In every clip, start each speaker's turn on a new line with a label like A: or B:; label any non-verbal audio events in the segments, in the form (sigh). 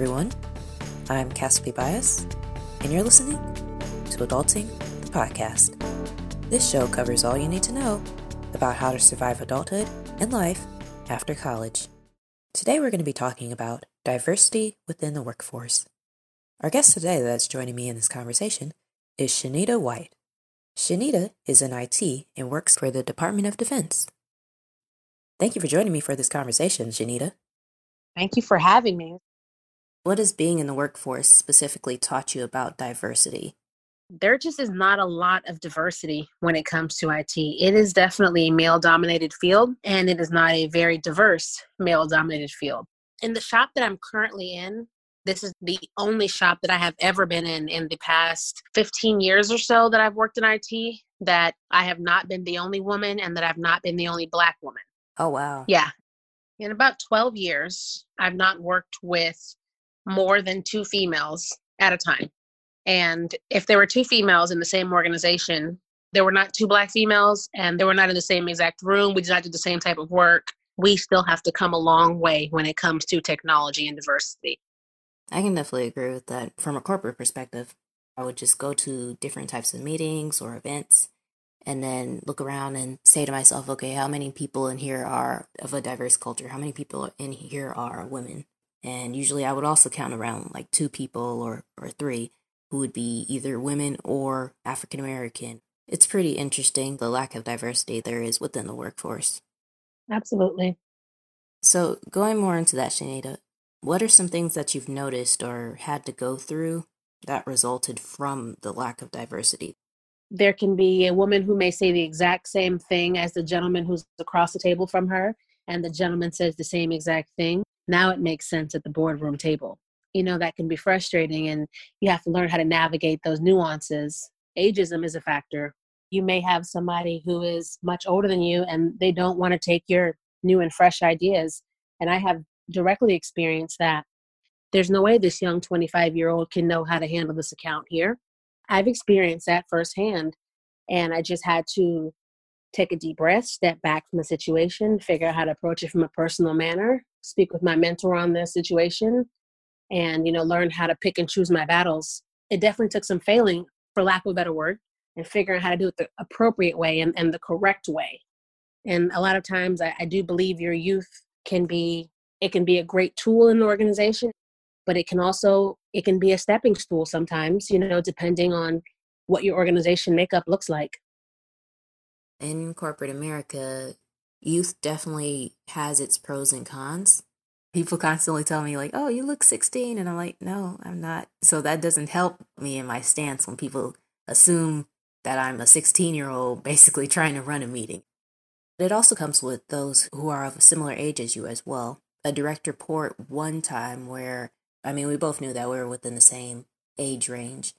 A: everyone. I'm Cassie Bias, and you're listening to Adulting, the podcast. This show covers all you need to know about how to survive adulthood and life after college. Today, we're going to be talking about diversity within the workforce. Our guest today that's joining me in this conversation is Shanita White. Shanita is in IT and works for the Department of Defense. Thank you for joining me for this conversation, Shanita.
B: Thank you for having me.
A: What has being in the workforce specifically taught you about diversity?
B: There just is not a lot of diversity when it comes to IT. It is definitely a male dominated field, and it is not a very diverse male dominated field. In the shop that I'm currently in, this is the only shop that I have ever been in in the past 15 years or so that I've worked in IT that I have not been the only woman and that I've not been the only black woman.
A: Oh, wow.
B: Yeah. In about 12 years, I've not worked with more than two females at a time. And if there were two females in the same organization, there were not two black females and they were not in the same exact room. We did not do the same type of work. We still have to come a long way when it comes to technology and diversity.
A: I can definitely agree with that. From a corporate perspective, I would just go to different types of meetings or events and then look around and say to myself, okay, how many people in here are of a diverse culture? How many people in here are women? And usually I would also count around like two people or, or three who would be either women or African American. It's pretty interesting the lack of diversity there is within the workforce.
B: Absolutely.
A: So, going more into that, Shanita, what are some things that you've noticed or had to go through that resulted from the lack of diversity?
B: There can be a woman who may say the exact same thing as the gentleman who's across the table from her, and the gentleman says the same exact thing. Now it makes sense at the boardroom table. You know, that can be frustrating, and you have to learn how to navigate those nuances. Ageism is a factor. You may have somebody who is much older than you, and they don't want to take your new and fresh ideas. And I have directly experienced that. There's no way this young 25 year old can know how to handle this account here. I've experienced that firsthand, and I just had to take a deep breath, step back from the situation, figure out how to approach it from a personal manner, speak with my mentor on the situation, and you know, learn how to pick and choose my battles. It definitely took some failing, for lack of a better word, and figuring out how to do it the appropriate way and, and the correct way. And a lot of times I, I do believe your youth can be it can be a great tool in the organization, but it can also it can be a stepping stool sometimes, you know, depending on what your organization makeup looks like
A: in corporate America, youth definitely has its pros and cons. People constantly tell me, like, oh, you look 16. And I'm like, no, I'm not. So that doesn't help me in my stance when people assume that I'm a 16 year old basically (laughs) trying to run a meeting. It also comes with those who are of a similar age as you as well. A direct report one time where, I mean, we both knew that we were within the same age range.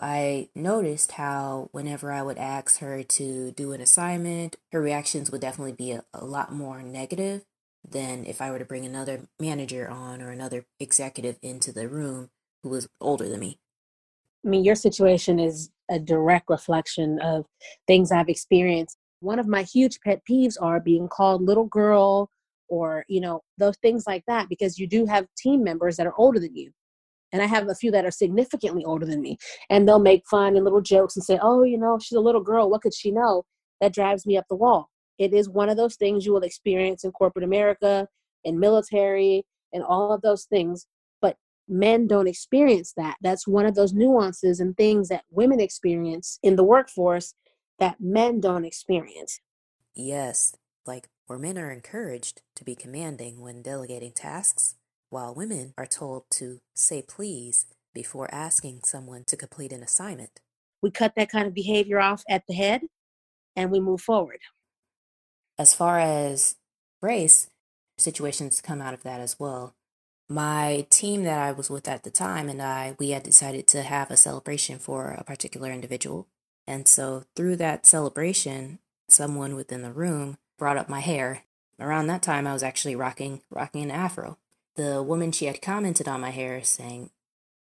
A: I noticed how whenever I would ask her to do an assignment, her reactions would definitely be a, a, lot more negative than if I were to bring another manager on or another executive into the room who was older than me.
B: I mean, your situation is a direct reflection of things I've experienced. One of my huge pet peeves are being called little girl or, you know, those things like that because you do have team members that are older than you and I have a few that are significantly older than me, and they'll make fun and little jokes and say, "Oh, you know, she's a little girl. What could she know?" That drives me up the wall. It is one of those things you will experience in corporate America, in military, and all of those things. But men don't experience that. That's one of those nuances and things that women experience in the workforce that men don't experience.
A: Yes, like where men are encouraged to be commanding when delegating tasks, while women are told to say please before asking someone to complete an assignment.
B: We cut that kind of behavior off at the head and we move forward.
A: As far as race, situations come out of that as well. My team that I was with at the time and I, we had decided to have a celebration for a particular individual. And so through that celebration, someone within the room brought up my hair. Around that time, I was actually rocking rocking an afro the woman she had commented on my hair saying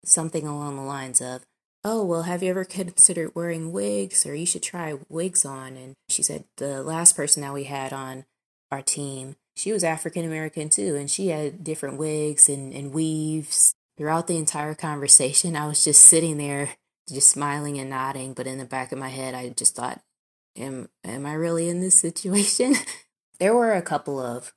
A: something along the lines of, Oh, well, have you ever considered wearing wigs or you should try wigs on? And she said the last person that we had on our team, she was African American too, and she had different wigs and, and weaves. throughout the entire conversation, I was just sitting there, just smiling and nodding. But in the back of my head, I just thought, am, am I really in this situation? (laughs) there were a couple of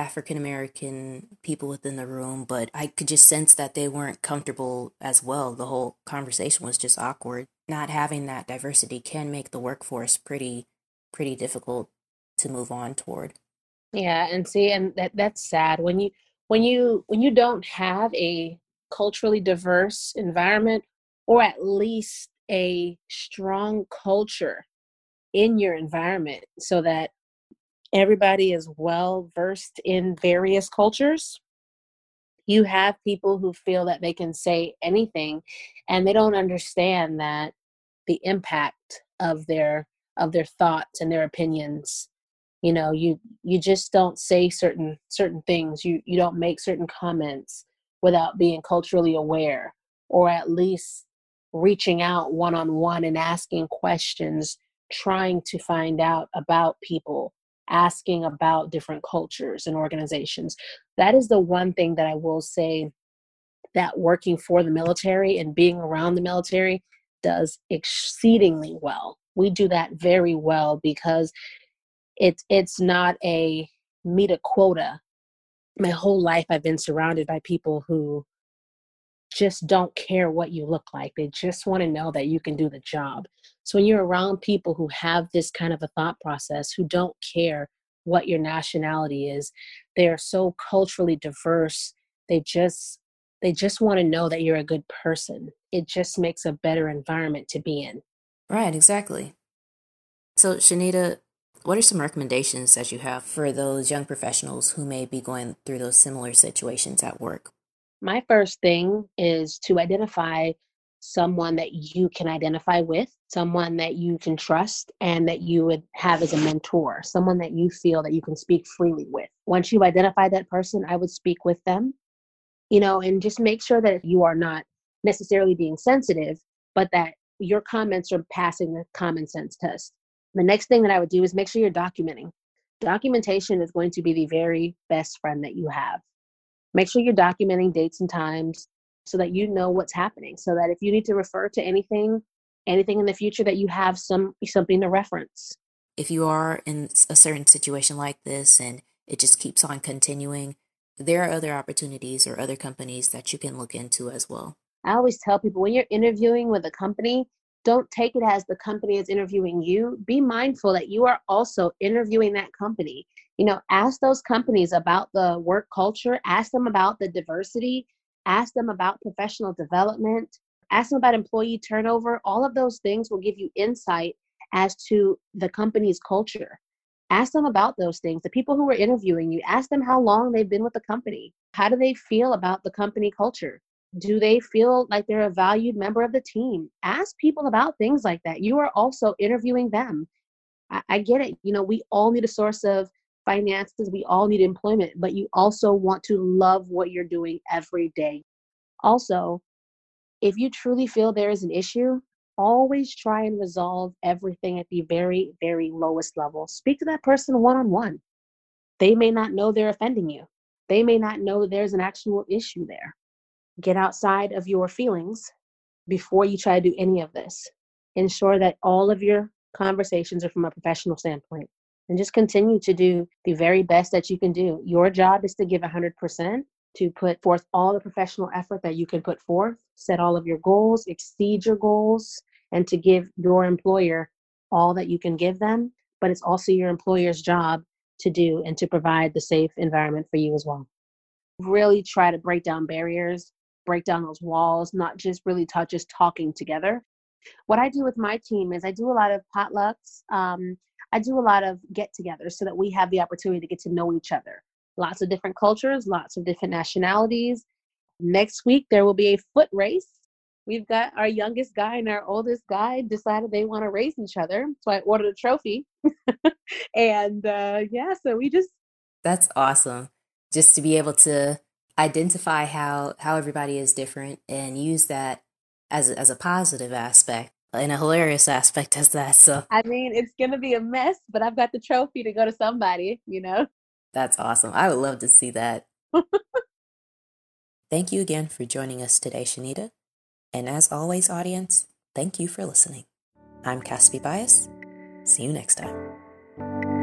A: African American people within the room, but I could just sense that they weren't comfortable as well. The whole conversation was just awkward. Not having that diversity can make the workforce pretty pretty difficult to move on toward.
B: Yeah, and see and that that's sad when you when you when you don't have a culturally diverse environment or at least a strong culture in your environment so that everybody is well versed in various cultures. You have people who feel that they can say anything and they don't understand that the impact of their of their thoughts and their opinions you know you you just don't say certain certain things. You you don't make certain comments without being culturally aware or at least reaching out one on one and asking questions trying to find out about people asking about different cultures and organizations. That is the one thing that I will say that working for the military and being around the military does exceedingly well. We do that very well because it's it's not a meet a quota. My whole life I've been surrounded by people who just don't care what you look like. They just want to know that you can do the job. So when you're around people who have this kind of a thought process, who don't care what your nationality is, they are so culturally diverse. They just they just want to know that you're a good person. It just makes a better environment to be in.
A: Right, exactly. So, Shanita, what are some recommendations that you have for those young professionals who may be going through those similar situations at work?
B: My first thing is to identify someone that you can identify with, someone that you can trust, and that you would have as a mentor, someone that you feel that you can speak freely with. Once you identify that person, I would speak with them, you know, and just make sure that you are not necessarily being sensitive, but that your comments are passing the common sense test. The next thing that I would do is make sure you're documenting. Documentation is going to be the very best friend that you have make sure you're documenting dates and times so that you know what's happening so that if you need to refer to anything anything in the future that you have some something to reference.
A: If you are in a certain situation like this and it just keeps on continuing there are other opportunities or other companies that you can look into as well.
B: I always tell people when you're interviewing with a company don't take it as the company is interviewing you. Be mindful that you are also interviewing that company you know ask those companies about the work culture ask them about the diversity ask them about professional development ask them about employee turnover. All of those things will give you insight as to the company's culture. Ask them about those things. The people who are interviewing you ask them how long they've been with the company. How do they feel about the company culture? Do they feel like they're a valued member of the team? Ask people about things like that. You are also interviewing them. I, I get it. You know we all need a source of finances, we all need employment, but you also want to love what you're doing every day. Also, if you truly feel there is an issue, always try and resolve everything at the very, very lowest level. Speak to that person one on one. They may not know they're offending you, they may not know there's an actual issue there. Get outside of your feelings before you try to do any of this. Ensure that all of your conversations are from a professional standpoint and just continue to do the very best that you can do. Your job is to give 100%, to put forth all the professional effort that you can put forth, set all of your goals, exceed your goals, and to give your employer all that you can give them. But it's also your employer's job to do and to provide the safe environment for you as well. Really try to break down barriers, break down those walls, not just really touch, just talking together. What I do with my team is I do a lot of potlucks. Um, I do a lot of get togethers so that we have the opportunity to get to know each other. Lots of different cultures, lots of different nationalities. Next week, there will be a foot race. We've got our youngest guy and our oldest guy decided they want to race each other. So I ordered a trophy. (laughs) and uh, yeah, so we just.
A: That's awesome. Just to be able to identify how how everybody is different and use that as as a positive aspect in a hilarious aspect as that. So
B: I mean, it's gonna be a mess, but I've got the trophy to go to somebody, you know.
A: That's awesome. I would love to see that. (laughs) Thank you again for joining us today, Shanita. And as always, audience, thank you for listening. I'm Cassie Bias. See you next time.